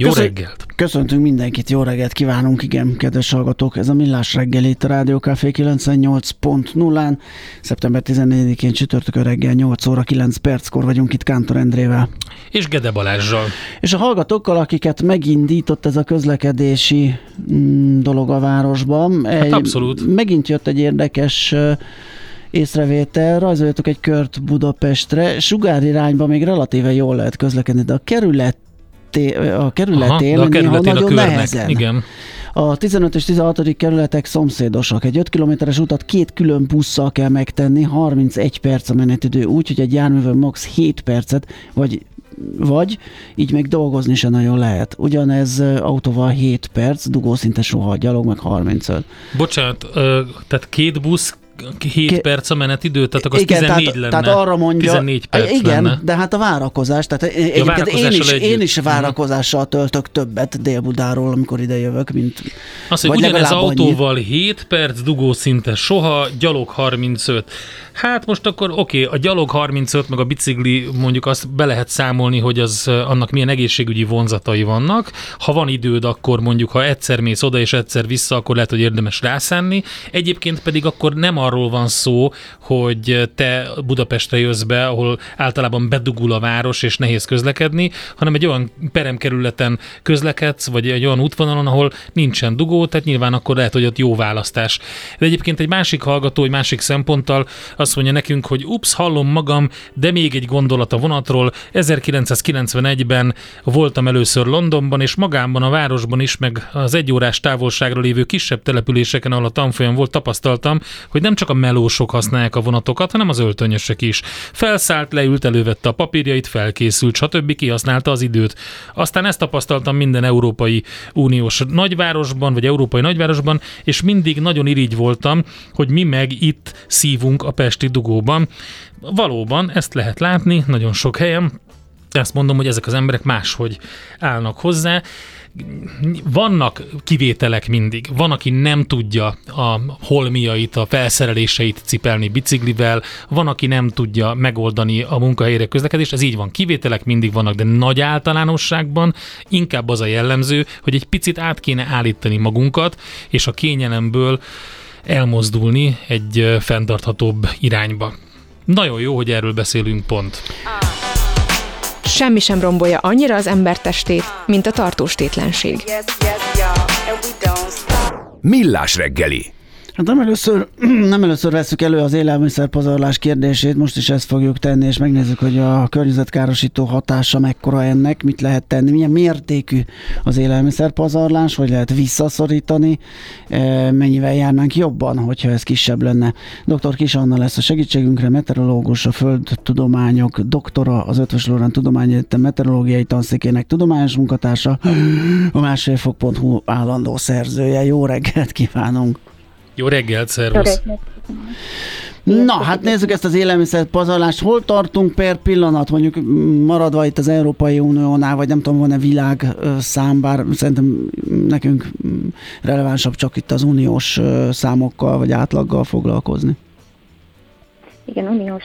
Jó Köszön, reggelt! Köszöntünk mindenkit, jó reggelt kívánunk, igen, kedves hallgatók. Ez a Millás reggel itt a Rádió Café 98.0-án. Szeptember 14-én csütörtökön reggel 8 óra 9 perckor vagyunk itt Kántor Endrével. És Gede Balázsral. És a hallgatókkal, akiket megindított ez a közlekedési mm, dolog a városban. Hát egy, abszolút. Megint jött egy érdekes észrevétel, rajzoljatok egy kört Budapestre, sugár még relatíve jól lehet közlekedni, de a kerület a kerületén, Aha, a kerületén nagyon a nehezen. Igen. A 15 és 16. kerületek szomszédosak. Egy 5 kilométeres utat két külön busszal kell megtenni, 31 perc a menetidő, úgy, hogy egy járművön max 7 percet, vagy vagy így még dolgozni se nagyon lehet. Ugyanez autóval 7 perc, dugó szinte soha, gyalog meg 35. Bocsánat, tehát két busz 7 Ké... perc a menetidő, tehát akkor igen, 14 tehát, lenne. Tehát arra mondja, 14 perc igen, lenne. de hát a várakozás, tehát ja, egyébként én is, én is várakozással töltök többet Dél-Budáról, amikor ide jövök, mint Azt, hogy ugyanez autóval annyi. 7 perc, dugó szinte soha, gyalog 35. Hát most akkor oké, okay, a gyalog 35, meg a bicikli mondjuk azt be lehet számolni, hogy az annak milyen egészségügyi vonzatai vannak. Ha van időd, akkor mondjuk, ha egyszer mész oda és egyszer vissza, akkor lehet, hogy érdemes rászánni. Egyébként pedig akkor nem arról van szó, hogy te Budapestre jössz be, ahol általában bedugul a város és nehéz közlekedni, hanem egy olyan peremkerületen közlekedsz, vagy egy olyan útvonalon, ahol nincsen dugó, tehát nyilván akkor lehet, hogy ott jó választás. De egyébként egy másik hallgató, egy másik szemponttal azt mondja nekünk, hogy ups, hallom magam, de még egy gondolat a vonatról. 1991-ben voltam először Londonban, és magámban a városban is, meg az egyórás távolságra lévő kisebb településeken, ahol a tanfolyam volt, tapasztaltam, hogy nem csak a melósok használják a vonatokat, hanem az öltönyösek is. Felszállt, leült, elővette a papírjait, felkészült, stb. kihasználta az időt. Aztán ezt tapasztaltam minden Európai Uniós nagyvárosban, vagy Európai nagyvárosban, és mindig nagyon irigy voltam, hogy mi meg itt szívunk a Pesti dugóban. Valóban ezt lehet látni nagyon sok helyen, ezt mondom, hogy ezek az emberek máshogy állnak hozzá. Vannak kivételek mindig. Van, aki nem tudja a holmiait, a felszereléseit cipelni biciklivel, van, aki nem tudja megoldani a munkahelyre közlekedést, ez így van. Kivételek mindig vannak, de nagy általánosságban inkább az a jellemző, hogy egy picit át kéne állítani magunkat, és a kényelemből elmozdulni egy fenntarthatóbb irányba. Nagyon jó, hogy erről beszélünk pont. Semmi sem rombolja annyira az ember testét, mint a tartóstétlenség. Millás reggeli Hát nem először, nem először veszük elő az élelmiszerpazarlás kérdését, most is ezt fogjuk tenni, és megnézzük, hogy a környezetkárosító hatása mekkora ennek, mit lehet tenni, milyen mértékű az élelmiszerpazarlás, hogy lehet visszaszorítani, e, mennyivel járnánk jobban, hogyha ez kisebb lenne. Dr. Kis Anna lesz a segítségünkre, meteorológus, a földtudományok doktora, az Ötvös Lorán Tudományegyetem meteorológiai tanszékének tudományos munkatársa, a másfélfok.hu állandó szerzője. Jó reggelt kívánunk! Jó reggelt, szervusz! Na, hát nézzük ezt az élelmiszer pazarlást. Hol tartunk per pillanat, mondjuk maradva itt az Európai Uniónál, vagy nem tudom, van-e világ szám, bár szerintem nekünk relevánsabb csak itt az uniós számokkal, vagy átlaggal foglalkozni. Igen, uniós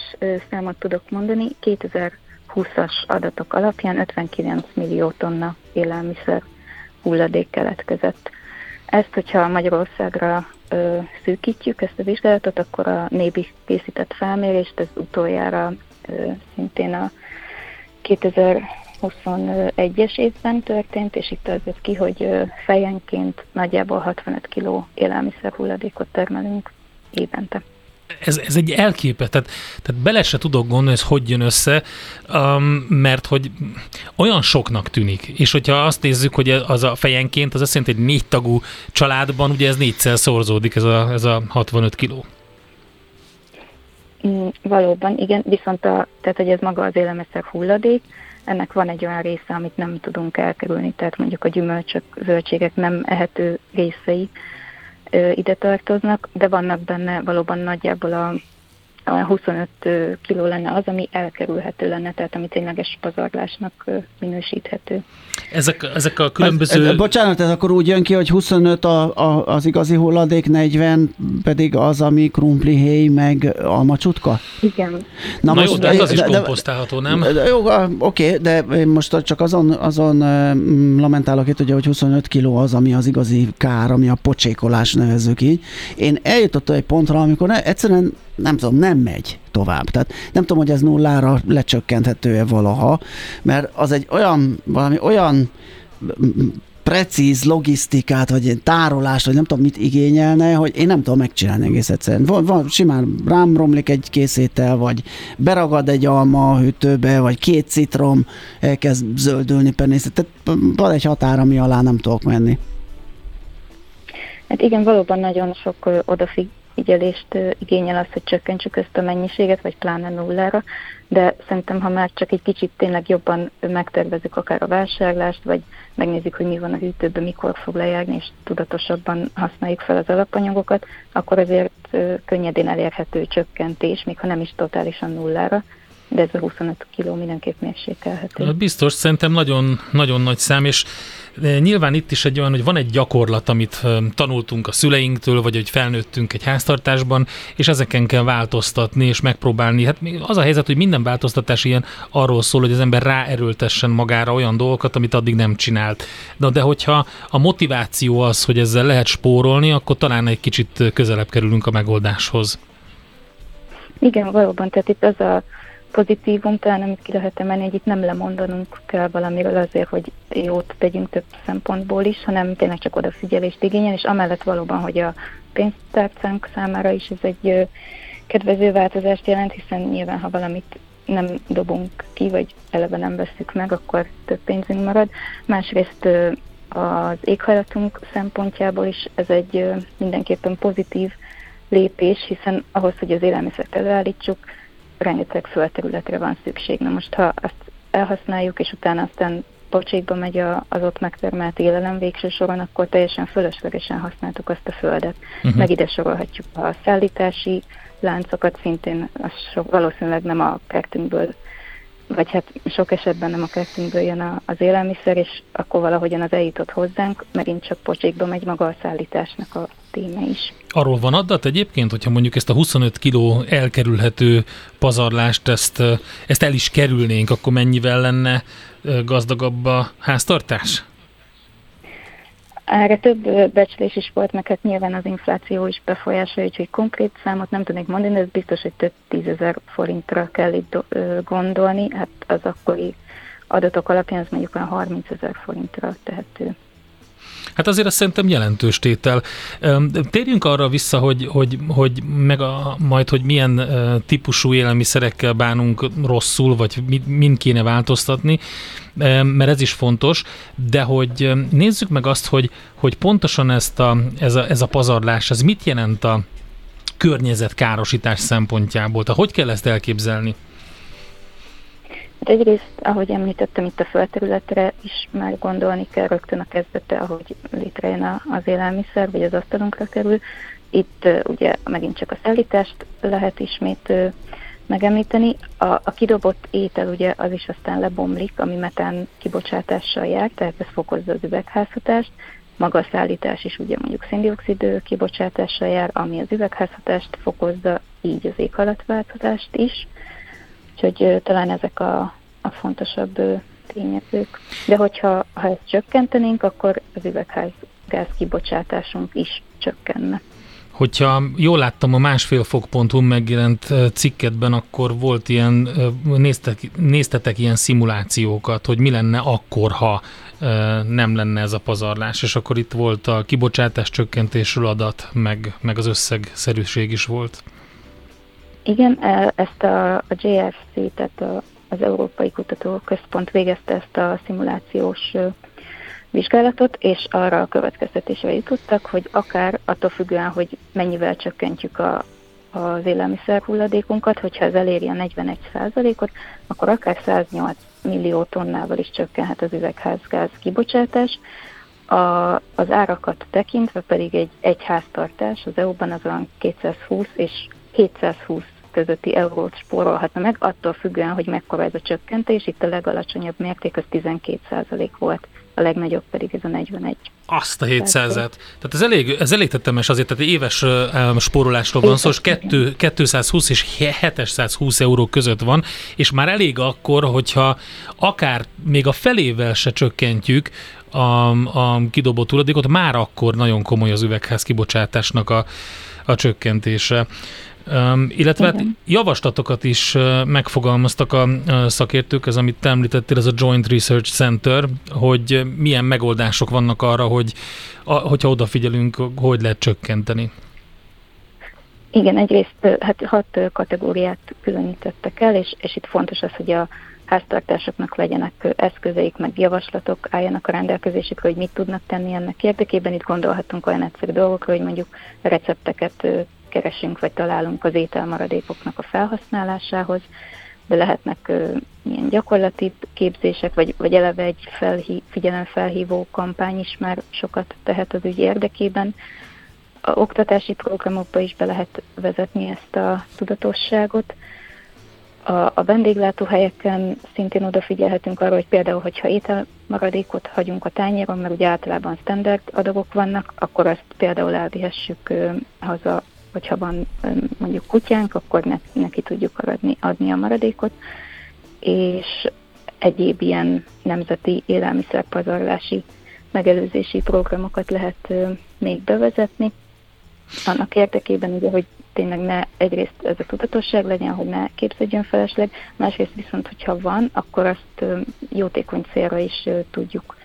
számot tudok mondani. 2020-as adatok alapján 59 millió tonna élelmiszer hulladék keletkezett. Ezt, hogyha Magyarországra ö, szűkítjük ezt a vizsgálatot, akkor a nébi készített felmérést, ez utoljára ö, szintén a 2021-es évben történt, és itt az ki, hogy fejenként nagyjából 65 kg élelmiszer hulladékot termelünk évente ez, ez egy elképet, tehát, tehát bele se tudok gondolni, ez hogy jön össze, um, mert hogy olyan soknak tűnik, és hogyha azt nézzük, hogy az a fejenként, az azt jelenti, hogy négy tagú családban ugye ez négyszer szorzódik, ez a, ez a 65 kiló. Mm, valóban, igen, viszont a, tehát, hogy ez maga az élelmiszer hulladék, ennek van egy olyan része, amit nem tudunk elkerülni, tehát mondjuk a gyümölcsök, zöldségek nem ehető részei ide tartoznak, de vannak benne valóban nagyjából a 25 kiló lenne az, ami elkerülhető lenne, tehát ami tényleges pazarlásnak minősíthető. Ezek, ezek a különböző... Ez, ez, bocsánat, ez akkor úgy jön ki, hogy 25 a, a, az igazi hulladék, 40 pedig az, ami krumplihéj, meg almacsutka? Igen. Na, Na most, jó, de ez az is komposztálható, nem? De, jó, oké, de én most csak azon, azon lamentálok itt, ugye, hogy 25 kiló az, ami az igazi kár, ami a pocsékolás nevezzük így. Én eljutottam egy pontra, amikor egyszerűen nem tudom, nem megy tovább. Tehát nem tudom, hogy ez nullára lecsökkenthető-e valaha, mert az egy olyan, valami olyan precíz logisztikát, vagy tárolást, vagy nem tudom mit igényelne, hogy én nem tudom megcsinálni egész egyszerűen. Van, van simán rám romlik egy készétel, vagy beragad egy alma a hűtőbe, vagy két citrom elkezd zöldülni penészet. Tehát van egy határ, ami alá nem tudok menni. Hát igen, valóban nagyon sok odafig, figyelést igényel az, hogy csökkentsük ezt a mennyiséget, vagy pláne nullára, de szerintem, ha már csak egy kicsit tényleg jobban megtervezzük akár a vásárlást, vagy megnézzük, hogy mi van a hűtőben, mikor fog lejárni, és tudatosabban használjuk fel az alapanyagokat, akkor azért könnyedén elérhető csökkentés, még ha nem is totálisan nullára, de ez a 25 kiló mindenképp mérsékelhető. Biztos, szerintem nagyon, nagyon nagy szám, és nyilván itt is egy olyan, hogy van egy gyakorlat, amit tanultunk a szüleinktől, vagy hogy felnőttünk egy háztartásban, és ezeken kell változtatni, és megpróbálni. Hát az a helyzet, hogy minden változtatás ilyen arról szól, hogy az ember ráerőltessen magára olyan dolgokat, amit addig nem csinált. De, de hogyha a motiváció az, hogy ezzel lehet spórolni, akkor talán egy kicsit közelebb kerülünk a megoldáshoz. Igen, valóban, tehát itt az a pozitívum talán, amit ki lehet emelni, hogy itt nem lemondanunk kell valamiről azért, hogy jót tegyünk több szempontból is, hanem tényleg csak odafigyelést igényel, és amellett valóban, hogy a pénztárcánk számára is ez egy kedvező változást jelent, hiszen nyilván, ha valamit nem dobunk ki, vagy eleve nem veszük meg, akkor több pénzünk marad. Másrészt az éghajlatunk szempontjából is ez egy mindenképpen pozitív lépés, hiszen ahhoz, hogy az élelmiszert előállítsuk, rengeteg földterületre van szükség. Na most, ha azt elhasználjuk, és utána aztán pocsékba megy az ott megtermelt élelem végső soron, akkor teljesen fölöslegesen használtuk azt a földet. Uh-huh. Meg ide sorolhatjuk a szállítási láncokat, szintén az so, valószínűleg nem a kertünkből, vagy hát sok esetben nem a kertünkből jön a, az élelmiszer, és akkor valahogyan az eljutott hozzánk, megint csak pocsékba megy maga a szállításnak a téma is. Arról van adat egyébként, hogyha mondjuk ezt a 25 kiló elkerülhető pazarlást, ezt, ezt el is kerülnénk, akkor mennyivel lenne gazdagabb a háztartás? Erre több becslés is volt, meg hát nyilván az infláció is befolyásolja, úgyhogy konkrét számot nem tudnék mondani, de ez biztos, hogy több tízezer forintra kell itt gondolni, hát az akkori adatok alapján ez mondjuk olyan 30 ezer forintra tehető. Hát azért azt szerintem jelentős tétel. Térjünk arra vissza, hogy, hogy, hogy meg a, majd, hogy milyen típusú élelmiszerekkel bánunk rosszul, vagy mind kéne változtatni, mert ez is fontos, de hogy nézzük meg azt, hogy, hogy pontosan ezt a, ez, a, ez a pazarlás, ez mit jelent a környezetkárosítás szempontjából? Tehát hogy kell ezt elképzelni? Hát egyrészt, ahogy említettem, itt a földterületre is már gondolni kell rögtön a kezdete, ahogy létrejön az élelmiszer, vagy az asztalunkra kerül. Itt ugye megint csak a szállítást lehet ismét megemlíteni. A, a kidobott étel ugye az is aztán lebomlik, ami metán kibocsátással jár, tehát ez fokozza az üvegházhatást. Maga a szállítás is ugye mondjuk széndiokszid kibocsátással jár, ami az üvegházhatást fokozza, így az éghajlatváltozást is. Úgyhogy talán ezek a, a fontosabb tényezők. De hogyha ha ezt csökkentenénk, akkor az üvegházgáz kibocsátásunk is csökkenne. Hogyha jól láttam, a másfél fokpontú megjelent cikketben, akkor volt ilyen, néztek, néztetek ilyen szimulációkat, hogy mi lenne akkor, ha nem lenne ez a pazarlás, és akkor itt volt a kibocsátás csökkentésről adat, meg, meg az összegszerűség is volt. Igen, e, ezt a, a JRC, tehát a, az Európai Kutatóközpont végezte ezt a szimulációs vizsgálatot, és arra a következtetésre jutottak, hogy akár attól függően, hogy mennyivel csökkentjük a, az élelmiszer hulladékunkat, hogyha ez eléri a 41%-ot, akkor akár 108 millió tonnával is csökkenhet az üvegházgáz kibocsátás. A, az árakat tekintve pedig egy, egy háztartás az EU-ban az olyan 220 és 720 közötti eurót spórolhatna meg, attól függően, hogy mekkora ez a csökkentés. Itt a legalacsonyabb mérték az 12% volt, a legnagyobb pedig ez a 41. Azt a 700-et. Tehát ez elég, ez elég tettemes azért, tehát éves uh, spórolásról van szó, és 220 és 720 euró között van, és már elég akkor, hogyha akár még a felével se csökkentjük a, a kidobott hulladékot, már akkor nagyon komoly az üvegház kibocsátásnak a, a csökkentése. Um, illetve hát javaslatokat is megfogalmaztak a szakértők, ez amit te említettél, ez a Joint Research Center, hogy milyen megoldások vannak arra, hogy a, hogyha odafigyelünk, hogy lehet csökkenteni. Igen, egyrészt hát hat kategóriát különítettek el, és, és itt fontos az, hogy a háztartásoknak legyenek eszközeik, meg javaslatok álljanak a rendelkezésükre, hogy mit tudnak tenni ennek érdekében. Itt gondolhatunk olyan egyszerű dolgokra, hogy mondjuk recepteket keresünk, vagy találunk az ételmaradékoknak a felhasználásához, de lehetnek uh, ilyen gyakorlati képzések, vagy, vagy eleve egy felhí, figyelemfelhívó kampány is már sokat tehet az ügy érdekében. A oktatási programokba is be lehet vezetni ezt a tudatosságot. A, a vendéglátóhelyeken szintén odafigyelhetünk arra, hogy például, hogyha ételmaradékot hagyunk a tányéron, mert ugye általában standard adagok vannak, akkor azt például elvihessük haza hogyha van mondjuk kutyánk, akkor ne, neki tudjuk adni, adni a maradékot, és egyéb ilyen nemzeti élelmiszerpazarlási megelőzési programokat lehet még bevezetni. Annak érdekében ugye, hogy tényleg ne egyrészt ez a tudatosság legyen, hogy ne képződjön felesleg, másrészt viszont, hogyha van, akkor azt jótékony célra is tudjuk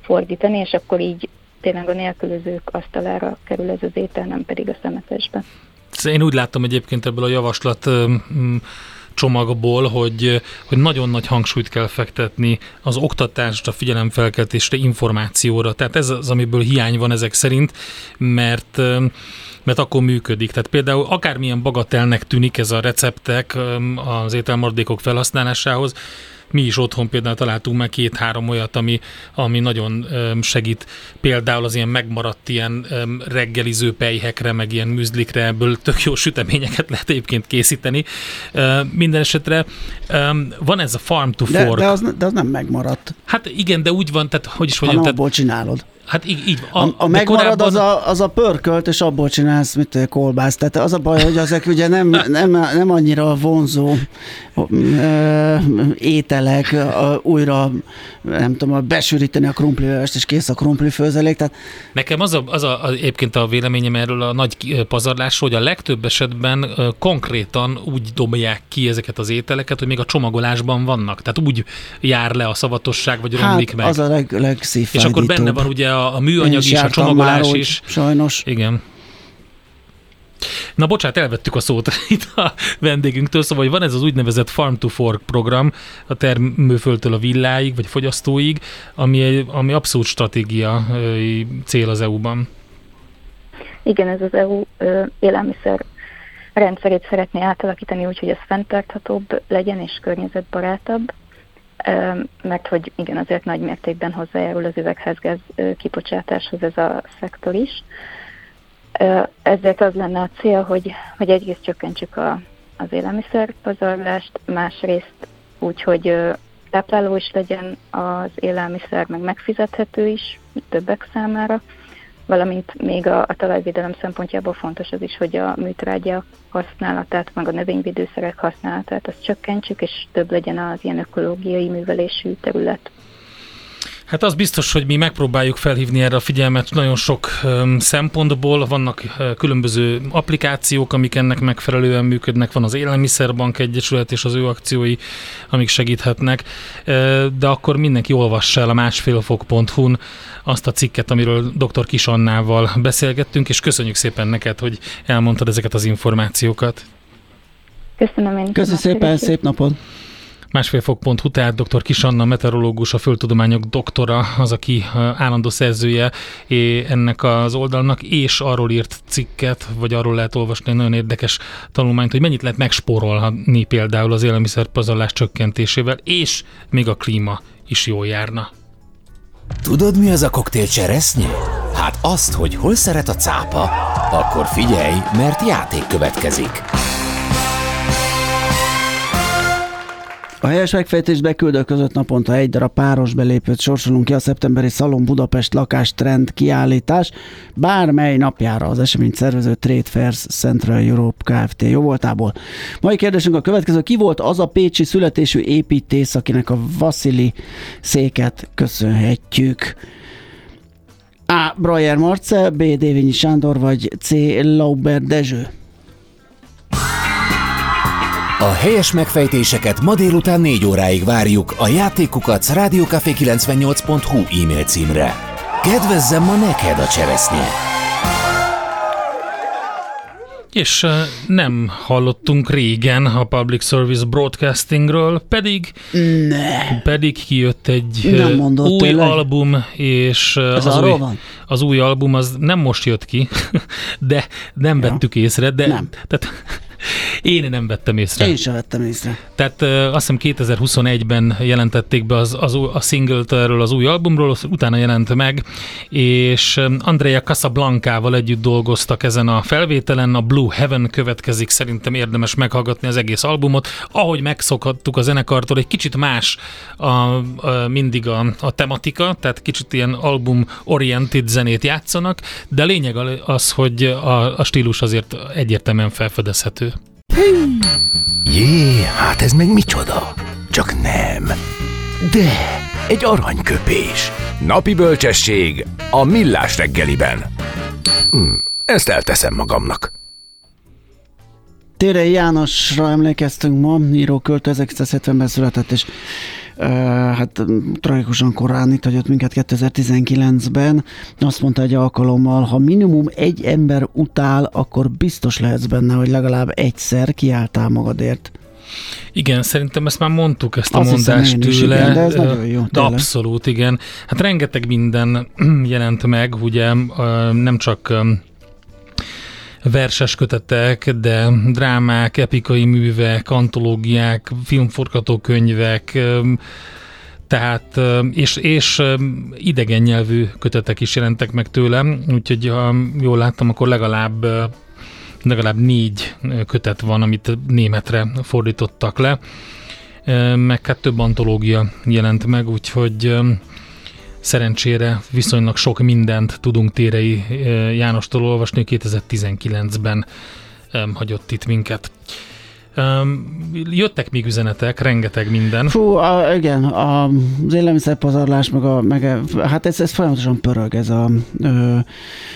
fordítani, és akkor így tényleg a nélkülözők asztalára kerül ez az étel, nem pedig a szemetesbe. Én úgy láttam egyébként ebből a javaslat csomagból, hogy, hogy nagyon nagy hangsúlyt kell fektetni az oktatásra, figyelemfelkeltésre, információra. Tehát ez az, amiből hiány van ezek szerint, mert mert akkor működik. Tehát például akármilyen bagatelnek tűnik ez a receptek az ételmaradékok felhasználásához, mi is otthon például találtunk meg két-három olyat, ami, ami nagyon segít például az ilyen megmaradt ilyen reggeliző pejhekre, meg ilyen műzlikre, ebből tök jó süteményeket lehet egyébként készíteni. Minden esetre van ez a farm to fork. De, de, az, de az nem megmaradt. Hát igen, de úgy van, tehát hogy is mondjam. Tehát, abból csinálod. Hát így, így a, a, a megmarad korábban... az, a, az a pörkölt, és abból csinálsz, mit kolbász. Tehát az a baj, hogy ezek ugye nem, nem, nem annyira vonzó ö, ételek, ö, újra nem tudom, besűríteni a krumplivest, és kész a krumpli főzelék. Tehát... Nekem az, a, az a, a, egyébként a véleményem erről a nagy pazarlásról, hogy a legtöbb esetben ö, konkrétan úgy dobják ki ezeket az ételeket, hogy még a csomagolásban vannak. Tehát úgy jár le a szavatosság, vagy romlik hát, meg. az a leg, És akkor benne van ugye a, a műanyag is, a csomagolás már, is. Sajnos. Igen. Na bocsát, elvettük a szót itt a vendégünktől, szóval hogy van ez az úgynevezett Farm to Fork program a termőföldtől a villáig, vagy fogyasztóig, ami, ami abszolút stratégiai cél az EU-ban. Igen, ez az EU élelmiszer rendszerét szeretné átalakítani úgy, hogy ez fenntarthatóbb legyen és környezetbarátabb mert hogy igen, azért nagy mértékben hozzájárul az üvegházgáz kibocsátáshoz ez a szektor is. Ezért az lenne a cél, hogy, hogy egyrészt csökkentsük a, az élelmiszerpazarlást, másrészt úgy, hogy tápláló is legyen az élelmiszer, meg megfizethető is többek számára, valamint még a, a talajvédelem szempontjából fontos az is, hogy a műtrágya használatát, meg a növényvédőszerek használatát, azt csökkentsük, és több legyen az ilyen ökológiai művelésű terület. Hát az biztos, hogy mi megpróbáljuk felhívni erre a figyelmet nagyon sok szempontból. Vannak különböző applikációk, amik ennek megfelelően működnek. Van az Élelmiszerbank Egyesület és az ő akciói, amik segíthetnek. De akkor mindenki olvassa el a másfélfok.hu-n azt a cikket, amiről dr. Kisannával beszélgettünk, és köszönjük szépen neked, hogy elmondtad ezeket az információkat. Köszönöm én. Köszönöm szépen, szép napot! Másfél fok.hu, tehát dr. Kisanna, meteorológus, a földtudományok doktora, az, aki állandó szerzője ennek az oldalnak, és arról írt cikket, vagy arról lehet olvasni egy nagyon érdekes tanulmányt, hogy mennyit lehet megspórolni például az élelmiszerpazarlás csökkentésével, és még a klíma is jól járna. Tudod, mi az a koktél cseresznye? Hát azt, hogy hol szeret a cápa, akkor figyelj, mert játék következik. A helyes megfejtés beküldő között naponta egy darab páros belépőt sorsolunk ki a szeptemberi Szalon Budapest lakástrend kiállítás, bármely napjára az esemény szervező Trade Fairs Central Europe Kft. jó voltából. Mai kérdésünk a következő, ki volt az a pécsi születésű építész, akinek a Vasili széket köszönhetjük? A. Brajer Marce, B. Dévényi Sándor, vagy C. Lauber Dezső? A helyes megfejtéseket ma délután 4 óráig várjuk a játékukat rádiókafé98.hu e-mail címre. Kedvezzem ma neked a cseresznye! És nem hallottunk régen a Public Service Broadcastingről, pedig ne. pedig kijött egy új tényleg. album, és Ez az új, van? az új album az nem most jött ki, de nem ja. vettük észre, de nem. Tehát, én nem vettem észre. Én sem vettem észre. Tehát uh, azt hiszem 2021-ben jelentették be az, az, a singlet erről az új albumról, az utána jelent meg, és Andrea Casablancával együtt dolgoztak ezen a felvételen, a Blue Heaven következik, szerintem érdemes meghallgatni az egész albumot. Ahogy megszokhattuk a zenekartól, egy kicsit más a, a, mindig a, a tematika, tehát kicsit ilyen album-oriented zenét játszanak, de lényeg az, hogy a, a stílus azért egyértelműen felfedezhető. Jé, hát ez meg micsoda? Csak nem. De, egy aranyköpés. Napi bölcsesség a millás reggeliben. Hm, ezt elteszem magamnak. Térei Jánosra emlékeztünk ma, író költő 1970-ben született, és hát tragikusan korán itt hagyott minket 2019-ben. Azt mondta egy alkalommal, ha minimum egy ember utál, akkor biztos lehetsz benne, hogy legalább egyszer kiálltál magadért. Igen, szerintem ezt már mondtuk, ezt a Azt mondást tőle. Is, igen, de ez nagyon jó. De abszolút, igen. Hát rengeteg minden jelent meg, ugye nem csak verses kötetek, de drámák, epikai művek, antológiák, filmforgatókönyvek, tehát, és, és idegen nyelvű kötetek is jelentek meg tőlem, úgyhogy ha jól láttam, akkor legalább legalább négy kötet van, amit németre fordítottak le, meg hát több antológia jelent meg, úgyhogy Szerencsére viszonylag sok mindent tudunk Térei eh, Jánostól olvasni, 2019-ben hagyott itt minket. Jöttek még üzenetek, rengeteg minden. Fú, a, igen, a, az élelmiszerpazarlás, meg, a, meg a, hát ez, ez folyamatosan pörög, ez a ö,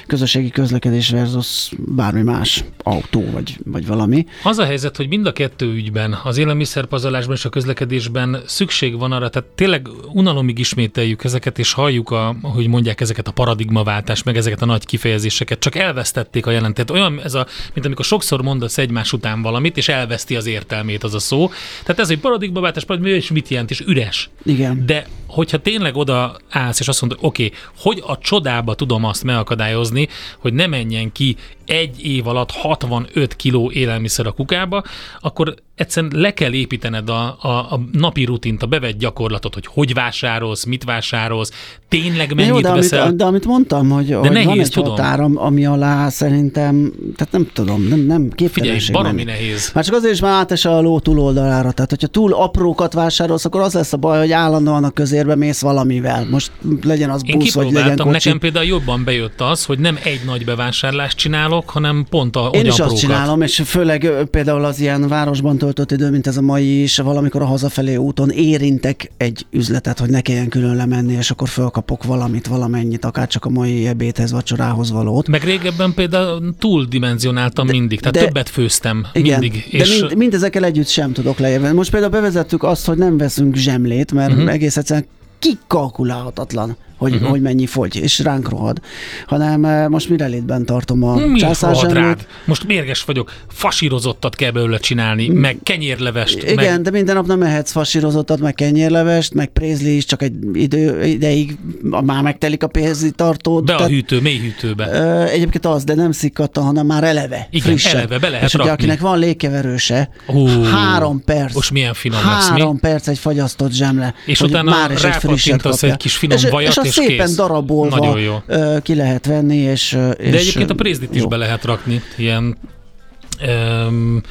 közösségi közlekedés versus bármi más, autó vagy, vagy valami. Az a helyzet, hogy mind a kettő ügyben, az élelmiszerpazarlásban és a közlekedésben szükség van arra, tehát tényleg unalomig ismételjük ezeket, és halljuk, a, hogy mondják ezeket a paradigmaváltás, meg ezeket a nagy kifejezéseket, csak elvesztették a jelentet. Olyan ez a, mint amikor sokszor mondasz egymás után valamit, és elveszti az értelmét az a szó. Tehát ez egy paradigmaváltás, és mit jelent, és üres. Igen. De hogyha tényleg oda állsz, és azt mondod, oké, okay, hogy a csodába tudom azt megakadályozni, hogy ne menjen ki egy év alatt 65 kiló élelmiszer a kukába, akkor egyszerűen le kell építened a, a, a napi rutint, a bevett gyakorlatot, hogy hogy vásárolsz, mit vásárolsz, tényleg mennyit Jó, de veszel. Amit, de amit mondtam, hogy, de hogy nehéz, van egy tudom. határom, ami alá szerintem, tehát nem tudom, nem, nem Figyelj, baromi menni. nehéz. Már csak azért is már átesel a ló túloldalára, tehát hogyha túl aprókat vásárolsz, akkor az lesz a baj, hogy állandóan a közérbe mész valamivel. Most legyen az busz, vagy legyen kocsi. nekem például jobban bejött az, hogy nem egy nagy bevásárlást csinálok, hanem pont a Én is aprókat. azt csinálom, és főleg például az ilyen városban töltött idő, mint ez a mai is, valamikor a hazafelé úton érintek egy üzletet, hogy ne kelljen külön lemenni, és akkor fölkapok valamit, valamennyit, akár csak a mai ebédhez, vacsorához valót. Meg régebben például túldimenzionáltam de, mindig, tehát de, többet főztem igen, mindig. De és... mind, mindezekkel együtt sem tudok lejönni. Most például bevezettük azt, hogy nem veszünk zsemlét, mert uh-huh. egész egyszerűen kikalkulálhatatlan hogy, uh-huh. hogy mennyi fogy, és ránk rohad, hanem most mire létben tartom a császársemlét. Most mérges vagyok, fasírozottat kell belőle csinálni, meg kenyérlevest. Igen, meg... de minden nap nem ehetsz fasírozottat, meg kenyérlevest, meg prézli is, csak egy idő, ideig már megtelik a pénzi tartót. Be tehát, a hűtő, mély hűtőbe. Ö, egyébként az, de nem szikkatta, hanem már eleve, Igen, frissebb. eleve, be lehet És ugye akinek van légkeverőse, uh, három perc. Most milyen finom három lesz, perc egy fagyasztott zsemle. És utána már is egy frisset egy kis finom és, vajat, és, és szépen kész. darabolva Nagyon jó. ki lehet venni, és, és De egyébként a prézdit is be lehet rakni, ilyen um,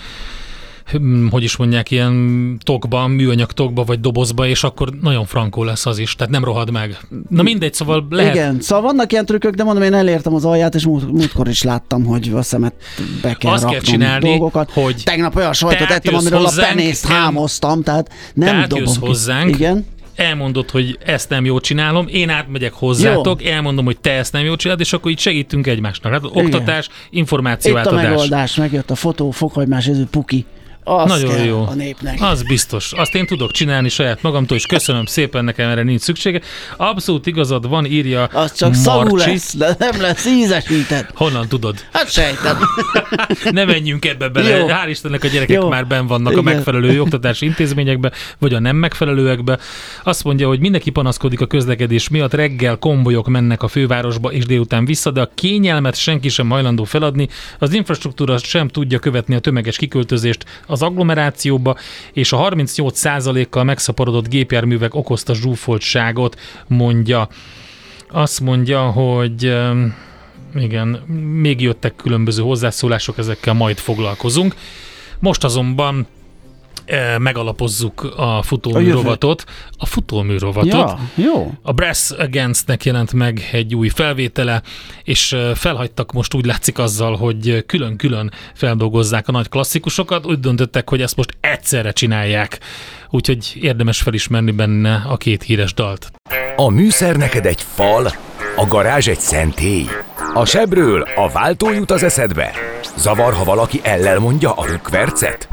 hogy is mondják, ilyen tokba, műanyag tokba vagy dobozba, és akkor nagyon frankó lesz az is, tehát nem rohad meg. Na mindegy, szóval lehet. Igen, szóval vannak ilyen trükkök, de mondom, én elértem az alját, és múlt, múltkor is láttam, hogy a szemet be kell Azt kell csinálni, dolgokat. hogy Tegnap olyan sajtot ettem, amiről hozzánk, a penészt hámoztam, tehát nem tehát dobom hozzánk, Igen elmondod, hogy ezt nem jól csinálom, én átmegyek hozzátok, jó. elmondom, hogy te ezt nem jól csinálod, és akkor így segítünk egymásnak. Hát oktatás, információ Itt átadás. a megoldás, megjött a fotó, fokhagymás, ez puki. Az Nagyon jó. a népnek. Az biztos. Azt én tudok csinálni saját magamtól, és köszönöm szépen, nekem erre nincs szüksége. Abszolút igazad van, írja Az csak szagú lesz, de nem lesz ízesített. Honnan tudod? Hát sejtem. ne menjünk ebbe bele. Jó. Hál' Istennek a gyerekek jó. már ben vannak Igen. a megfelelő oktatási intézményekbe, vagy a nem megfelelőekbe. Azt mondja, hogy mindenki panaszkodik a közlekedés miatt, reggel konvojok mennek a fővárosba, és délután vissza, de a kényelmet senki sem hajlandó feladni. Az infrastruktúra sem tudja követni a tömeges kiköltözést, az agglomerációba, és a 38%-kal megszaporodott gépjárművek okozta zsúfoltságot, mondja. Azt mondja, hogy igen, még jöttek különböző hozzászólások, ezekkel majd foglalkozunk. Most azonban megalapozzuk a futóműrovatot. A futóműrovatot. Ja, jó. A Brass Against-nek jelent meg egy új felvétele, és felhagytak most úgy látszik azzal, hogy külön-külön feldolgozzák a nagy klasszikusokat. Úgy döntöttek, hogy ezt most egyszerre csinálják. Úgyhogy érdemes felismerni benne a két híres dalt. A műszer neked egy fal, a garázs egy szentély. A sebről a váltó jut az eszedbe. Zavar, ha valaki ellel mondja a rükvercet?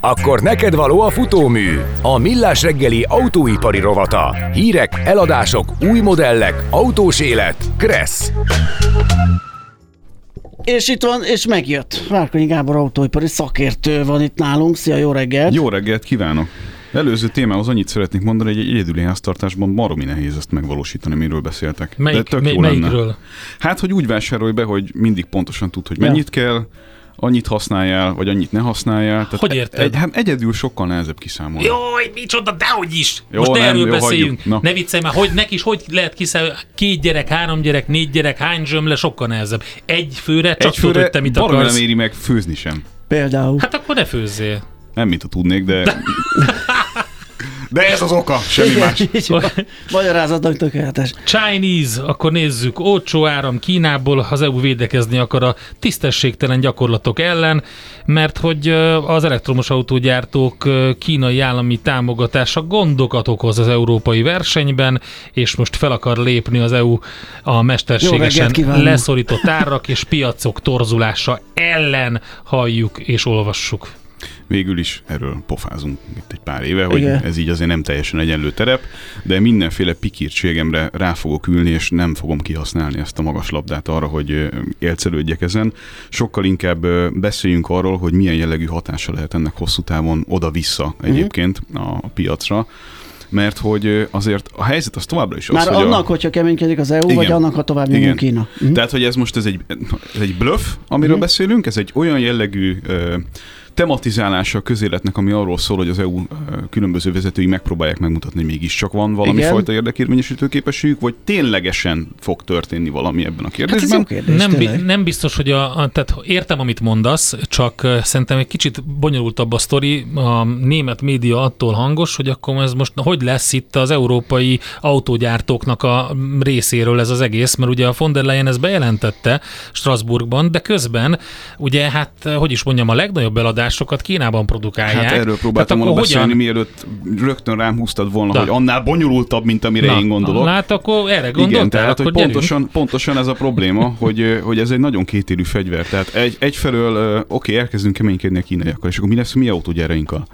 Akkor neked való a futómű, a millás reggeli autóipari rovata. Hírek, eladások, új modellek, autós élet. Kressz. És itt van, és megjött. Várkonyi Gábor autóipari szakértő van itt nálunk. Szia, jó reggelt! Jó reggelt kívánok! Előző témához annyit szeretnék mondani, hogy egy egyedüli háztartásban baromi nehéz ezt megvalósítani, miről beszéltek. Melyik, De tök mely, jó melyikről? Lenne. Hát, hogy úgy vásárolj be, hogy mindig pontosan tud, hogy mennyit ja. kell, annyit használjál, vagy annyit ne használjál. Tehát hogy érted? Egy, hát egyedül sokkal nehezebb kiszámolni. Jaj, micsoda, dehogy is! Jó, Most nem, erről jó, beszéljünk. Na. Ne viccelj már, hogy neki is hogy lehet kiszámolni? Két gyerek, három gyerek, négy gyerek, hány zsömle, sokkal nehezebb. Egy főre csak egy főre tudod, hogy te mit akarsz. nem éri meg főzni sem. Például. Hát akkor ne főzzél. Nem, mint a tudnék, de... De ez az oka, semmi Igen, más. Magyarázatnak tökéletes. Chinese, akkor nézzük. Olcsó áram Kínából, az EU védekezni akar a tisztességtelen gyakorlatok ellen, mert hogy az elektromos autógyártók kínai állami támogatása gondokat okoz az európai versenyben, és most fel akar lépni az EU a mesterségesen leszorított árak és piacok torzulása ellen halljuk és olvassuk végül is erről pofázunk itt egy pár éve, hogy Igen. ez így azért nem teljesen egyenlő terep, de mindenféle pikírtségemre rá fogok ülni, és nem fogom kihasználni ezt a magas labdát arra, hogy élcelődjek ezen. Sokkal inkább beszéljünk arról, hogy milyen jellegű hatása lehet ennek hosszú távon oda-vissza mhm. egyébként a piacra mert hogy azért a helyzet az továbbra is az, Már hogy annak, a... hogyha keménykedik az EU, igen, vagy annak, ha tovább nyomunk Kína. Uh-huh. Tehát, hogy ez most ez egy, ez egy bluff, amiről uh-huh. beszélünk, ez egy olyan jellegű tematizálása a közéletnek, ami arról szól, hogy az EU különböző vezetői megpróbálják megmutatni, hogy mégiscsak van valami Igen. fajta érdekérvényesítő képességük, vagy ténylegesen fog történni valami ebben a kérdésben. Hát kérdés, nem, bi- nem biztos, hogy a, a, tehát értem, amit mondasz, csak szerintem egy kicsit bonyolultabb a sztori. A német média attól hangos, hogy akkor ez most hogy lesz itt az európai autógyártóknak a részéről ez az egész, mert ugye a von der Leyen ezt bejelentette Strasbourgban, de közben ugye hát, hogy is mondjam, a legnagyobb eladás megoldásokat Kínában produkálják. Hát erről próbáltam volna beszélni, hogyan... mielőtt rögtön rám húztad volna, da. hogy annál bonyolultabb, mint amire Na, én gondolok. Hát akkor erre gondoltál, Igen, tehát hogy pontosan, pontosan ez a probléma, hogy, hogy ez egy nagyon kétélű fegyver. Tehát egy, egyfelől, oké, okay, elkezdünk keménykedni a kínaiakkal, és akkor mi lesz mi autógyárainkkal?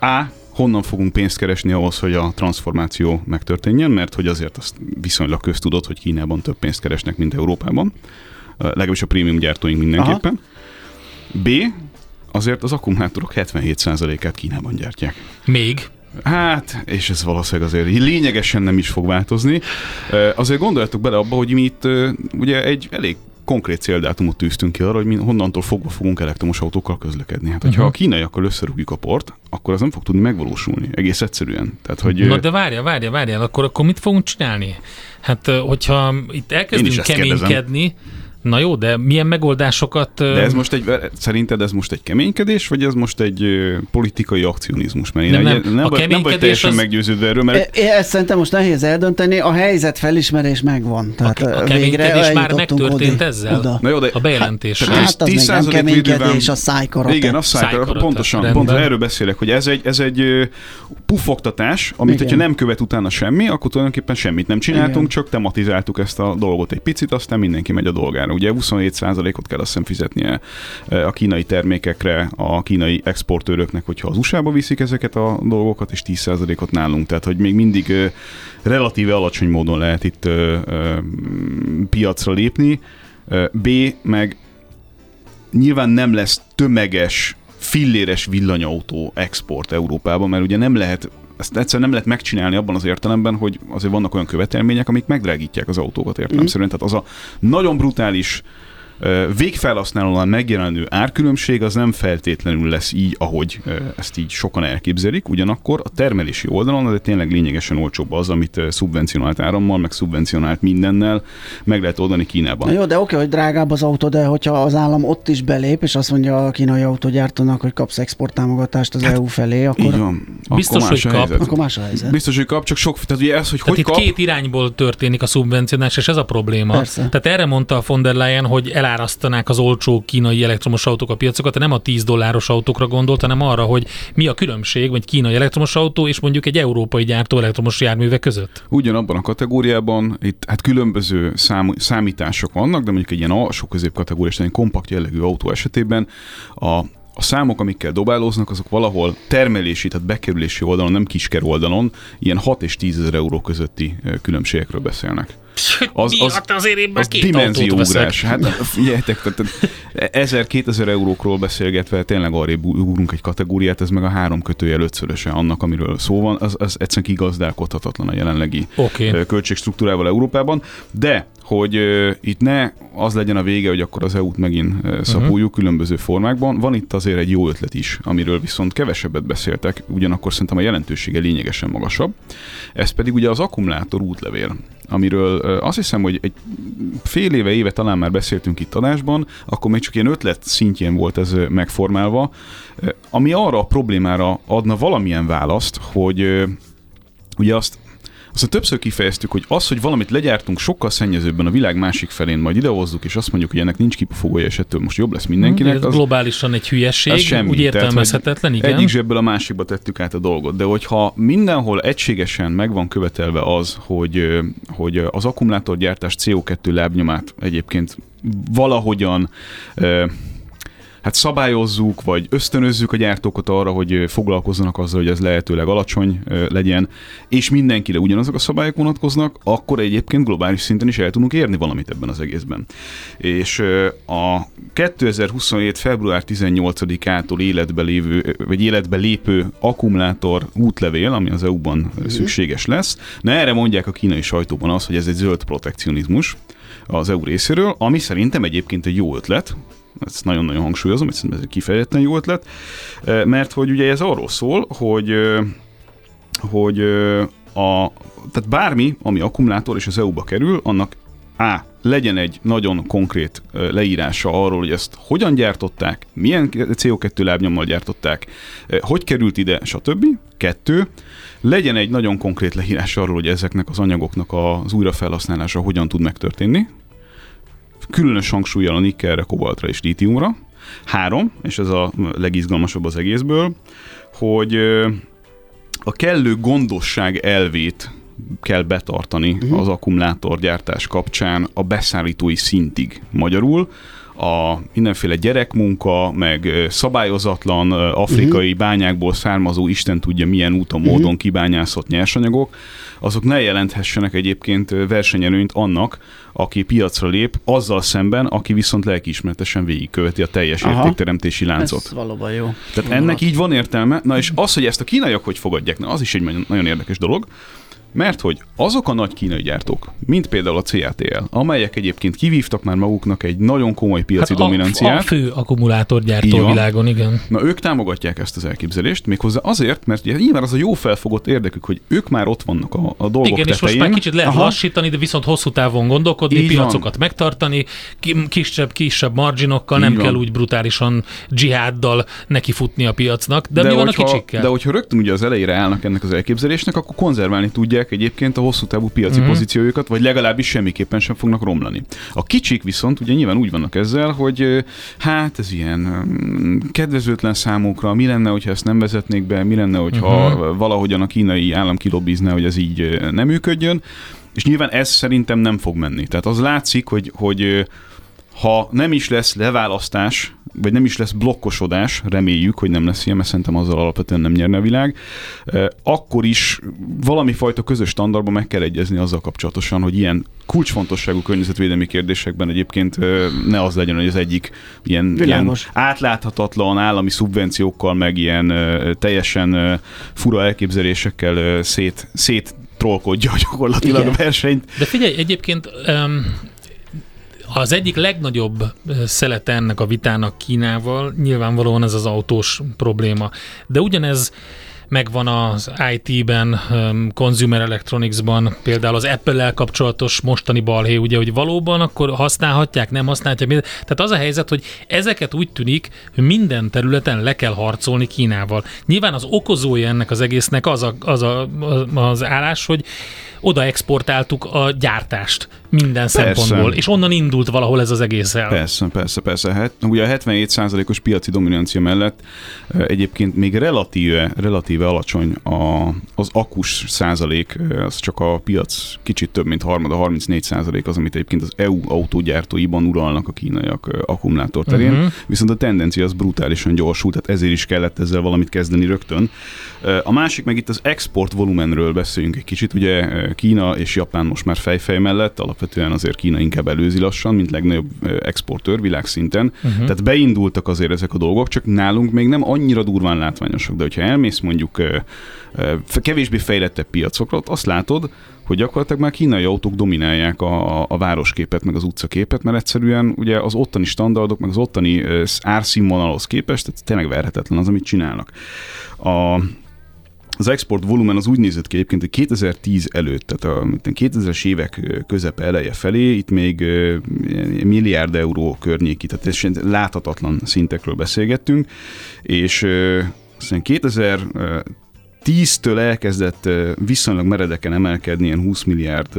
A honnan fogunk pénzt keresni ahhoz, hogy a transformáció megtörténjen, mert hogy azért azt viszonylag köztudott, hogy Kínában több pénzt keresnek, mint Európában. Legalábbis a prémium gyártóink mindenképpen. Aha. B. Azért az akkumulátorok 77%-át Kínában gyártják. Még? Hát, és ez valószínűleg azért lényegesen nem is fog változni. Azért gondoljatok bele abba, hogy mi itt ugye egy elég konkrét céldátumot tűztünk ki arra, hogy mi honnantól fogva fogunk elektromos autókkal közlekedni. Hát, hogyha uh-huh. a kínaiakkal összerúgjuk a port, akkor az nem fog tudni megvalósulni. Egész egyszerűen. Tehát, hogy, Na de várja, várja, várja, akkor, akkor mit fogunk csinálni? Hát, hogyha itt elkezdünk keménykedni, kérdezem Na jó, de milyen megoldásokat... De ez most egy, szerinted ez most egy keménykedés, vagy ez most egy politikai akcionizmus? Mert én nem, nem, nem, vagy, nem vagy teljesen az... meggyőződve erről, mert... É, ezt szerintem most nehéz eldönteni, a helyzet felismerés megvan. Tehát a, a keménykedés már megtörtént oda, ezzel? Oda. Na jó, de, a bejelentés. Hát, hát az még nem keménykedés, a szájkarata. Igen, a szájkarata, pontosan. Pont erről beszélek, hogy ez egy, ez egy pufogtatás, amit Igen. hogyha nem követ utána semmi, akkor tulajdonképpen semmit nem csináltunk, Igen. csak tematizáltuk ezt a dolgot egy picit, aztán mindenki megy a dolgára. Ugye 27%-ot kell azt hiszem fizetnie e, a kínai termékekre a kínai exportőröknek, hogyha az USA-ba viszik ezeket a dolgokat, és 10%-ot nálunk. Tehát, hogy még mindig e, relatíve alacsony módon lehet itt e, piacra lépni. B, meg nyilván nem lesz tömeges filléres villanyautó export Európában, mert ugye nem lehet ezt egyszerűen nem lehet megcsinálni abban az értelemben, hogy azért vannak olyan követelmények, amik megdrágítják az autókat értelemszerűen. Mm. Tehát az a nagyon brutális végfelhasználóan megjelenő árkülönbség az nem feltétlenül lesz így, ahogy ezt így sokan elképzelik, ugyanakkor a termelési oldalon az tényleg lényegesen olcsóbb az, amit szubvencionált árammal, meg szubvencionált mindennel meg lehet oldani Kínában. Na jó, de oké, hogy drágább az autó, de hogyha az állam ott is belép, és azt mondja a kínai autógyártónak, hogy kapsz exporttámogatást az hát, EU felé, akkor... Így van. Biztos, hogy kap. Helyzet. Akkor más a helyzet. Biztos, hogy kap, csak sok... Tehát ugye ez, hogy tehát hogy itt kap... két irányból történik a szubvencionálás, és ez a probléma. Persze. Tehát erre mondta a von der Leyen, hogy el elárasztanák az olcsó kínai elektromos autók a piacokat, nem a 10 dolláros autókra gondolt, hanem arra, hogy mi a különbség egy kínai elektromos autó és mondjuk egy európai gyártó elektromos járműve között. Ugyanabban a kategóriában itt hát különböző szám, számítások vannak, de mondjuk egy ilyen alsó közép kategóriás, egy kompakt jellegű autó esetében a a számok, amikkel dobálóznak, azok valahol termelési, tehát bekerülési oldalon, nem kisker oldalon, ilyen 6 és 10 ezer euró közötti különbségekről beszélnek. Az, az, hát azért én már az két dimenzióugrás. Hát figyeljetek, 1000-2000 eurókról beszélgetve tényleg arrébb ugrunk egy kategóriát, ez meg a három kötőjel ötszöröse annak, amiről szó van, az, az egyszerűen kigazdálkodhatatlan a jelenlegi okay. költségstruktúrával Európában, de hogy uh, itt ne az legyen a vége, hogy akkor az EU-t megint uh, szapuljuk uh-huh. különböző formákból. Van itt azért egy jó ötlet is, amiről viszont kevesebbet beszéltek, ugyanakkor szerintem a jelentősége lényegesen magasabb. Ez pedig ugye az akkumulátor útlevél amiről azt hiszem, hogy egy fél éve, éve talán már beszéltünk itt adásban, akkor még csak ilyen ötlet szintjén volt ez megformálva, ami arra a problémára adna valamilyen választ, hogy ugye azt aztán többször kifejeztük, hogy az, hogy valamit legyártunk sokkal szennyezőbben a világ másik felén, majd idehozzuk, és azt mondjuk, hogy ennek nincs kipufogója, és ettől most jobb lesz mindenkinek. Ez az, globálisan egy hülyeség, az semmi, úgy értelmezhetetlen, igen. Egyik zsebből a másikba tettük át a dolgot, de hogyha mindenhol egységesen meg van követelve az, hogy, hogy az akkumulátorgyártás CO2 lábnyomát egyébként valahogyan hát szabályozzuk, vagy ösztönözzük a gyártókat arra, hogy foglalkozzanak azzal, hogy ez lehetőleg alacsony legyen, és mindenkire ugyanazok a szabályok vonatkoznak, akkor egyébként globális szinten is el tudunk érni valamit ebben az egészben. És a 2027. február 18-ától életbe lévő, vagy életbe lépő akkumulátor útlevél, ami az EU-ban mm-hmm. szükséges lesz, na erre mondják a kínai sajtóban az, hogy ez egy zöld protekcionizmus az EU részéről, ami szerintem egyébként egy jó ötlet, ezt nagyon-nagyon hangsúlyozom, ez egy kifejezetten jó ötlet, mert hogy ugye ez arról szól, hogy hogy a, tehát bármi, ami akkumulátor és az EU-ba kerül, annak A. legyen egy nagyon konkrét leírása arról, hogy ezt hogyan gyártották, milyen CO2 lábnyommal gyártották, hogy került ide, stb. Kettő, legyen egy nagyon konkrét leírás arról, hogy ezeknek az anyagoknak az újrafelhasználása hogyan tud megtörténni, különös hangsúlyjal a nikkelre, kobaltra és lítiumra. Három, és ez a legizgalmasabb az egészből, hogy a kellő gondosság elvét kell betartani uh-huh. az akkumulátorgyártás kapcsán a beszállítói szintig. Magyarul a mindenféle gyerekmunka, meg szabályozatlan afrikai uh-huh. bányákból származó Isten tudja milyen úton, módon uh-huh. kibányászott nyersanyagok, azok ne jelenthessenek egyébként versenyelőnyt annak, aki piacra lép, azzal szemben, aki viszont lelkiismeretesen végigköveti a teljes Aha. értékteremtési láncot. Ez valóban jó. Tehát ennek így van értelme. Na és az, hogy ezt a kínaiak hogy fogadják, na az is egy nagyon érdekes dolog. Mert hogy azok a nagy kínai gyártók, mint például a CATL, amelyek egyébként kivívtak már maguknak egy nagyon komoly piaci hát dominanciát. A, a fő akkumulátorgyártó a világon, igen. Na ők támogatják ezt az elképzelést, méghozzá azért, mert nyilván az a jó felfogott érdekük, hogy ők már ott vannak a, a dolgok Igen, tetején. és most már kicsit lehet Aha. lassítani, de viszont hosszú távon gondolkodni, Így piacokat van. megtartani, kisebb, kisebb marginokkal, Így nem van. kell úgy brutálisan dzsiháddal nekifutni a piacnak, de, de mi van hogyha, a kicsikkel? De hogyha rögtön ugye az elejére állnak ennek az elképzelésnek, akkor konzerválni tudják tudják egyébként a hosszú távú piaci uh-huh. pozíciójukat, vagy legalábbis semmiképpen sem fognak romlani. A kicsik viszont ugye nyilván úgy vannak ezzel, hogy hát ez ilyen kedvezőtlen számukra, mi lenne, hogyha ezt nem vezetnék be, mi lenne, hogyha uh-huh. valahogyan a kínai állam kilobizne, hogy ez így nem működjön, és nyilván ez szerintem nem fog menni. Tehát az látszik, hogy, hogy ha nem is lesz leválasztás, vagy nem is lesz blokkosodás, reméljük, hogy nem lesz ilyen, mert szerintem azzal alapvetően nem nyerne a világ, akkor is valami fajta közös standardban meg kell egyezni azzal kapcsolatosan, hogy ilyen kulcsfontosságú környezetvédelmi kérdésekben egyébként ne az legyen, hogy az egyik ilyen, ilyen átláthatatlan állami szubvenciókkal, meg ilyen teljesen fura elképzelésekkel szét, szét trollkodja gyakorlatilag Igen. a versenyt. De figyelj, egyébként um, az egyik legnagyobb szelete ennek a vitának Kínával nyilvánvalóan ez az autós probléma. De ugyanez megvan az IT-ben, Consumer Electronics-ban, például az Apple-el kapcsolatos mostani balhé, ugye, hogy valóban akkor használhatják, nem használhatják. Tehát az a helyzet, hogy ezeket úgy tűnik, hogy minden területen le kell harcolni Kínával. Nyilván az okozója ennek az egésznek az a, az, a, az állás, hogy oda exportáltuk a gyártást minden persze. szempontból, és onnan indult valahol ez az egész el. Persze, persze, persze. Hát, ugye a 77%-os piaci dominancia mellett egyébként még relatíve, relatíve alacsony a, az akus százalék, az csak a piac kicsit több, mint harmad, a 34 százalék az, amit egyébként az EU autógyártóiban uralnak a kínaiak akkumulátor terén, uh-huh. viszont a tendencia az brutálisan gyorsult, tehát ezért is kellett ezzel valamit kezdeni rögtön. A másik meg itt az export volumenről beszéljünk egy kicsit, ugye Kína és Japán most már fejfej mellett, alapvetően azért Kína inkább előzi lassan, mint legnagyobb exportőr világszinten. Uh-huh. Tehát beindultak azért ezek a dolgok, csak nálunk még nem annyira durván látványosak. De hogyha elmész mondjuk kevésbé fejlettebb piacokra, ott azt látod, hogy gyakorlatilag már kínai autók dominálják a, a városképet, meg az utcaképet, mert egyszerűen ugye az ottani standardok, meg az ottani árszínvonalhoz képest, tehát tényleg verhetetlen az, amit csinálnak. A, az export volumen az úgy nézett ki egyébként, hogy 2010 előtt, tehát a 2000-es évek közepe eleje felé, itt még milliárd euró környéki, tehát láthatatlan szintekről beszélgettünk, és aztán 2000 10-től elkezdett viszonylag meredeken emelkedni ilyen 20 milliárd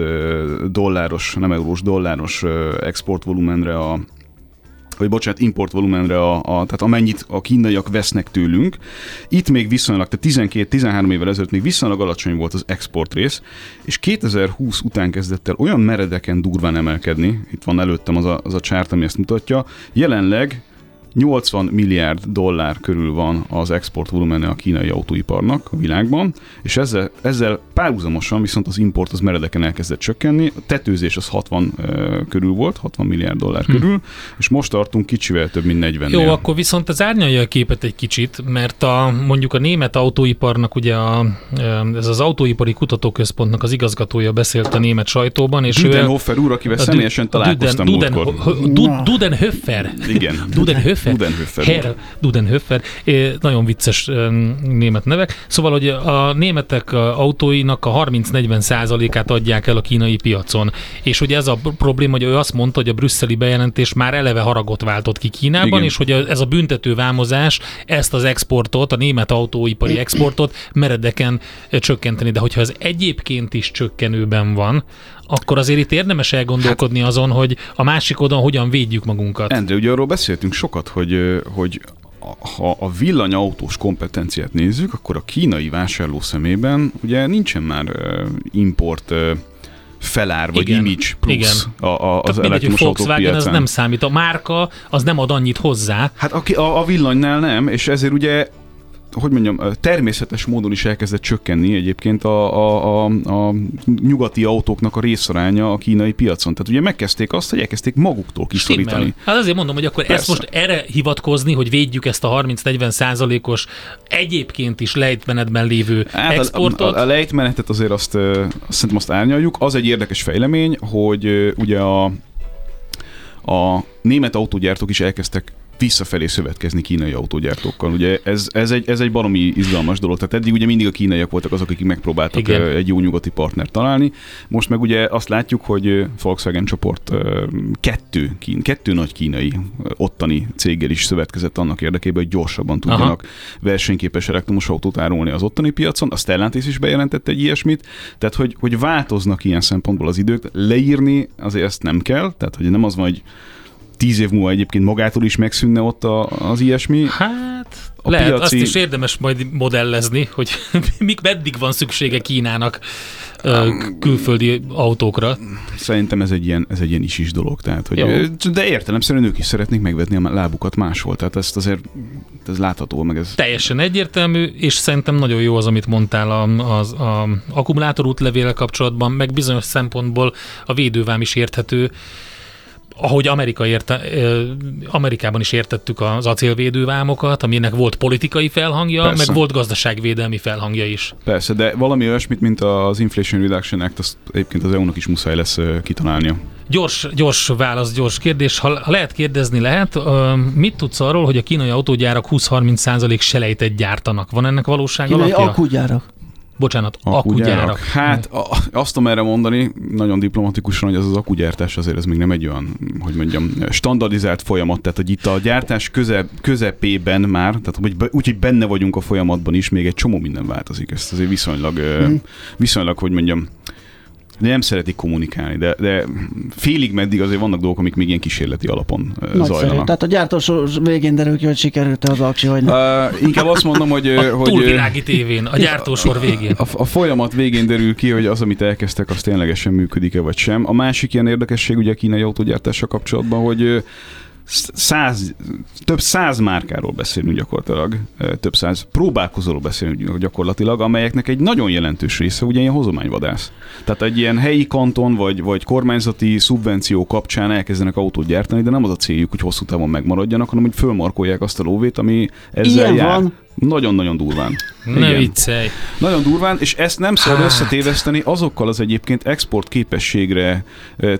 dolláros, nem eurós, dolláros exportvolumenre a, vagy bocsánat, importvolumenre, a, a, tehát amennyit a kínaiak vesznek tőlünk. Itt még viszonylag, tehát 12-13 évvel ezelőtt még viszonylag alacsony volt az export rész, és 2020 után kezdett el olyan meredeken durván emelkedni, itt van előttem az a, az a csárt, ami ezt mutatja, jelenleg 80 milliárd dollár körül van az export volumene a kínai autóiparnak a világban, és ezzel, ezzel párhuzamosan viszont az import az meredeken elkezdett csökkenni, a tetőzés az 60 uh, körül volt, 60 milliárd dollár hm. körül, és most tartunk kicsivel több, mint 40 Jó, akkor viszont az árnyalja a képet egy kicsit, mert a, mondjuk a német autóiparnak ugye a, ez az autóipari kutatóközpontnak az igazgatója beszélt a német sajtóban, és Dudenhofer úr, akivel személyesen találkoztam Duden, Duden, Dudenhöfer. Igen. Dudenhofer Dudenhöfer. Herr Dudenhöfer. Nagyon vicces német nevek. Szóval, hogy a németek autóinak a 30-40 százalékát adják el a kínai piacon. És ugye ez a probléma, hogy ő azt mondta, hogy a brüsszeli bejelentés már eleve haragot váltott ki Kínában, Igen. és hogy ez a büntető vámozás ezt az exportot, a német autóipari exportot meredeken csökkenteni. De hogyha ez egyébként is csökkenőben van, akkor azért itt érdemes elgondolkodni hát, azon, hogy a másik oldalon hogyan védjük magunkat. Endre, ugye arról beszéltünk sokat, hogy, hogy ha a villanyautós kompetenciát nézzük, akkor a kínai vásárló szemében ugye nincsen már import felár, vagy Igen. image plusz Igen. A, a, az Tehát mindegy, Volkswagen az nem számít. A márka az nem ad annyit hozzá. Hát aki, a, a villanynál nem, és ezért ugye hogy mondjam, természetes módon is elkezdett csökkenni egyébként a, a, a, a nyugati autóknak a részaránya a kínai piacon. Tehát ugye megkezdték azt, hogy elkezdték maguktól kiszorítani. Stimmel. Hát azért mondom, hogy akkor Persze. ezt most erre hivatkozni, hogy védjük ezt a 30-40 százalékos egyébként is lejtmenetben lévő hát exportot. A, a, a lejtmenetet azért azt, azt szerintem azt árnyaljuk. Az egy érdekes fejlemény, hogy ugye a, a német autógyártók is elkezdtek visszafelé szövetkezni kínai autógyártókkal. Ugye ez, ez, egy, ez egy baromi izgalmas dolog. Tehát eddig ugye mindig a kínaiak voltak azok, akik megpróbáltak Igen. egy jó nyugati partnert találni. Most meg ugye azt látjuk, hogy Volkswagen csoport kettő, kín, kettő nagy kínai ottani céggel is szövetkezett annak érdekében, hogy gyorsabban tudjanak Aha. versenyképes elektromos autót árulni az ottani piacon. A Stellantis is bejelentett egy ilyesmit. Tehát, hogy, hogy változnak ilyen szempontból az idők. Leírni azért ezt nem kell. Tehát, hogy nem az van, hogy tíz év múlva egyébként magától is megszűnne ott a, az ilyesmi. Hát a lehet, piaci... azt is érdemes majd modellezni, hogy mik meddig van szüksége Kínának külföldi autókra. Szerintem ez egy ilyen, ez egy ilyen is is dolog. Tehát, hogy, Jó. de értelemszerűen ők is szeretnék megvetni a lábukat máshol. Tehát ezt azért ez látható. Meg ez... Teljesen egyértelmű, és szerintem nagyon jó az, amit mondtál az a akkumulátor útlevéle kapcsolatban, meg bizonyos szempontból a védővám is érthető ahogy Amerika érte, Amerikában is értettük az acélvédővámokat, aminek volt politikai felhangja, Persze. meg volt gazdaságvédelmi felhangja is. Persze, de valami olyasmit, mint az Inflation Reduction Act, azt egyébként az EU-nak is muszáj lesz kitalálnia. Gyors, gyors válasz, gyors kérdés. Ha, lehet kérdezni, lehet. Mit tudsz arról, hogy a kínai autógyárak 20-30% selejtet gyártanak? Van ennek valóság kínai alapja? autógyárak. Bocsánat, akugyárak. Hát azt tudom erre mondani, nagyon diplomatikusan, hogy ez az akugyártás azért ez még nem egy olyan, hogy mondjam, standardizált folyamat, tehát hogy itt a gyártás köze, közepében már, tehát hogy úgyhogy benne vagyunk a folyamatban is, még egy csomó minden változik. Ezt azért viszonylag, mm. viszonylag, hogy mondjam, nem szeretik kommunikálni, de, de félig meddig azért vannak dolgok, amik még ilyen kísérleti alapon Nagyszerű. zajlanak. Tehát a gyártósor végén derül ki, hogy sikerült az aksi, vagy nem. Uh, inkább azt mondom, hogy... hogy Túlvilági tévén, a gyártósor végén. A, a, folyamat végén derül ki, hogy az, amit elkezdtek, az ténylegesen működik-e vagy sem. A másik ilyen érdekesség ugye a kínai autógyártással kapcsolatban, hogy száz, több száz márkáról beszélünk gyakorlatilag, több száz próbálkozóról beszélünk gyakorlatilag, amelyeknek egy nagyon jelentős része ugye ilyen hozományvadász. Tehát egy ilyen helyi kanton vagy, vagy kormányzati szubvenció kapcsán elkezdenek autót gyártani, de nem az a céljuk, hogy hosszú távon megmaradjanak, hanem hogy fölmarkolják azt a lóvét, ami ezzel Ilyen jár. van. Nagyon-nagyon durván. Ne viccelj. Nagyon durván, és ezt nem szabad hát. összetéveszteni azokkal az egyébként export képességre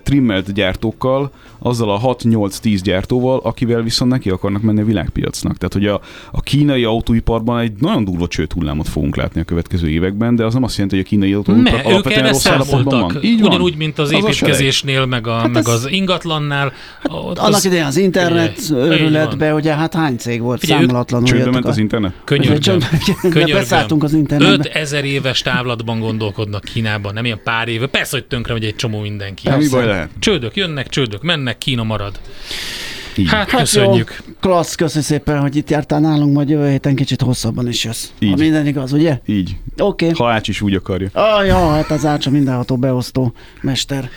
trimmelt gyártókkal, azzal a 6-8-10 gyártóval, akivel viszont neki akarnak menni a világpiacnak. Tehát, hogy a, a kínai autóiparban egy nagyon durva csőthullámot fogunk látni a következő években, de az nem azt jelenti, hogy a kínai autóipar ne, alapvetően rossz állapotban van. Így van. Ugyanúgy, mint az, az építkezésnél, meg, a, hát meg az ingatlannál. Hát annak az... idején az internet őrületbe, ugye hát hány cég volt, Figyelj, számolatlanul. Csődbe ment az internet? Könyörgöm. Könyörgöm. Beszálltunk az internetbe. 5000 éves távlatban gondolkodnak Kínában, nem ilyen pár éve. Persze, hogy tönkre megy egy csomó mindenki. Mi baj lehet? Csődök jönnek, csődök mennek, Kína marad. Így. Hát, hát köszönjük. Jó, klassz, köszi szépen, hogy itt jártál nálunk, majd jövő héten kicsit hosszabban is jössz. Így. Ha minden igaz, ugye? Így. Oké. Okay. Ha Ács is úgy akarja. Ah, ja, hát az Ács a mindenható beosztó mester.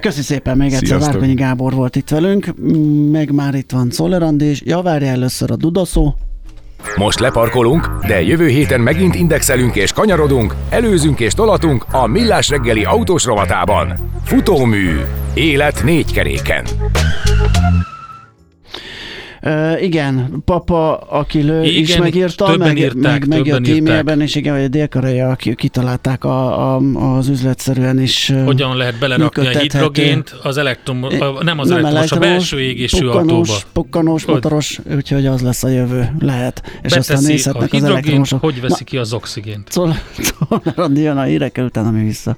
Köszi szépen még egyszer, Várkonyi Gábor volt itt velünk, meg már itt van Szolerand is. Ja, először a Dudaszó, most leparkolunk, de jövő héten megint indexelünk és kanyarodunk, előzünk és tolatunk a Millás reggeli autós rovatában. Futómű. Élet négy keréken. Uh, igen, papa, aki lő, igen, is megírta, meg, írták, meg megjött e-mailben, és igen, hogy a dél kitalálták a, a, az üzletszerűen is Hogyan lehet belerakni a hidrogént az elektrom, a, nem az nem elektromos, a belső égésű autóba. Pukkanós, motoros, úgyhogy az lesz a jövő, lehet. És Beteszi aztán nézhetnek az elektromosok. hogy veszi Na, ki az oxigént? Szóval, szóval jön a hírekkel, utána mi vissza.